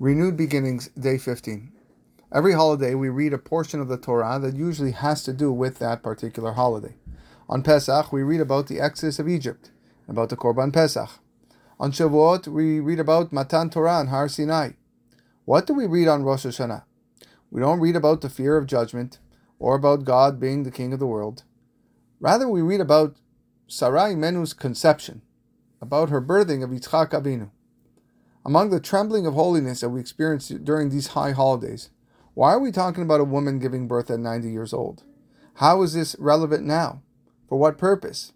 Renewed Beginnings, Day 15. Every holiday, we read a portion of the Torah that usually has to do with that particular holiday. On Pesach, we read about the Exodus of Egypt, about the Korban Pesach. On Shavuot, we read about Matan Torah and Har Sinai. What do we read on Rosh Hashanah? We don't read about the fear of judgment or about God being the king of the world. Rather, we read about Sarah Imeinu's conception, about her birthing of Yitzchak Avinu. Among the trembling of holiness that we experience during these high holidays, why are we talking about a woman giving birth at 90 years old? How is this relevant now? For what purpose?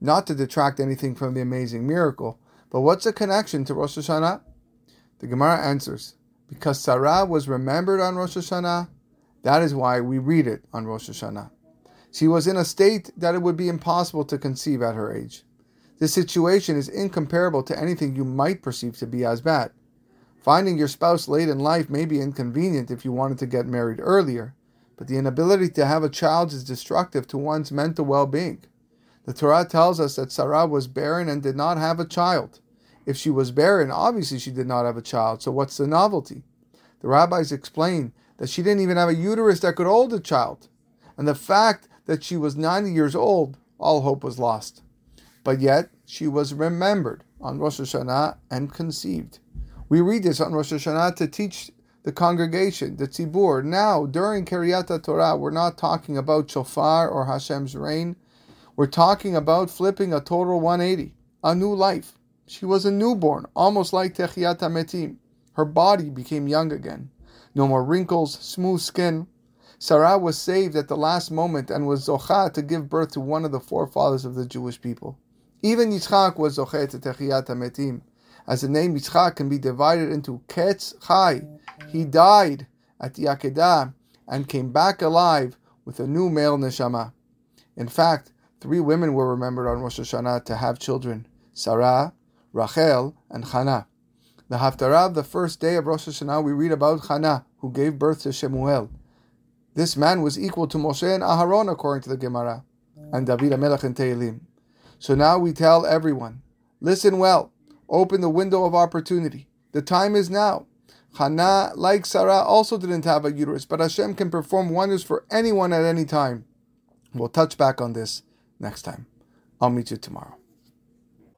Not to detract anything from the amazing miracle, but what's the connection to Rosh Hashanah? The Gemara answers, because Sarah was remembered on Rosh Hashanah, that is why we read it on Rosh Hashanah. She was in a state that it would be impossible to conceive at her age. This situation is incomparable to anything you might perceive to be as bad. Finding your spouse late in life may be inconvenient if you wanted to get married earlier, but the inability to have a child is destructive to one's mental well being. The Torah tells us that Sarah was barren and did not have a child. If she was barren, obviously she did not have a child, so what's the novelty? The rabbis explain that she didn't even have a uterus that could hold a child. And the fact that she was 90 years old, all hope was lost but yet she was remembered on Rosh Hashanah and conceived. We read this on Rosh Hashanah to teach the congregation, the tzibur. Now, during Kriyat Torah, we're not talking about shofar or Hashem's reign. We're talking about flipping a total 180, a new life. She was a newborn, almost like Techiyat Metim. Her body became young again. No more wrinkles, smooth skin. Sarah was saved at the last moment and was zocha to give birth to one of the forefathers of the Jewish people. Even Yitzchak was zochet Techiyat HaMetim, as the name Yitzchak can be divided into Ketz Chai. He died at the Akedah and came back alive with a new male neshama. In fact, three women were remembered on Rosh Hashanah to have children: Sarah, Rachel, and Chana. The Haftarah of the first day of Rosh Hashanah, we read about Chana, who gave birth to Shemuel. This man was equal to Moshe and Aharon, according to the Gemara, and David HaMelech in Tehillim. So now we tell everyone listen well, open the window of opportunity. The time is now. Hannah, like Sarah, also didn't have a uterus, but Hashem can perform wonders for anyone at any time. We'll touch back on this next time. I'll meet you tomorrow.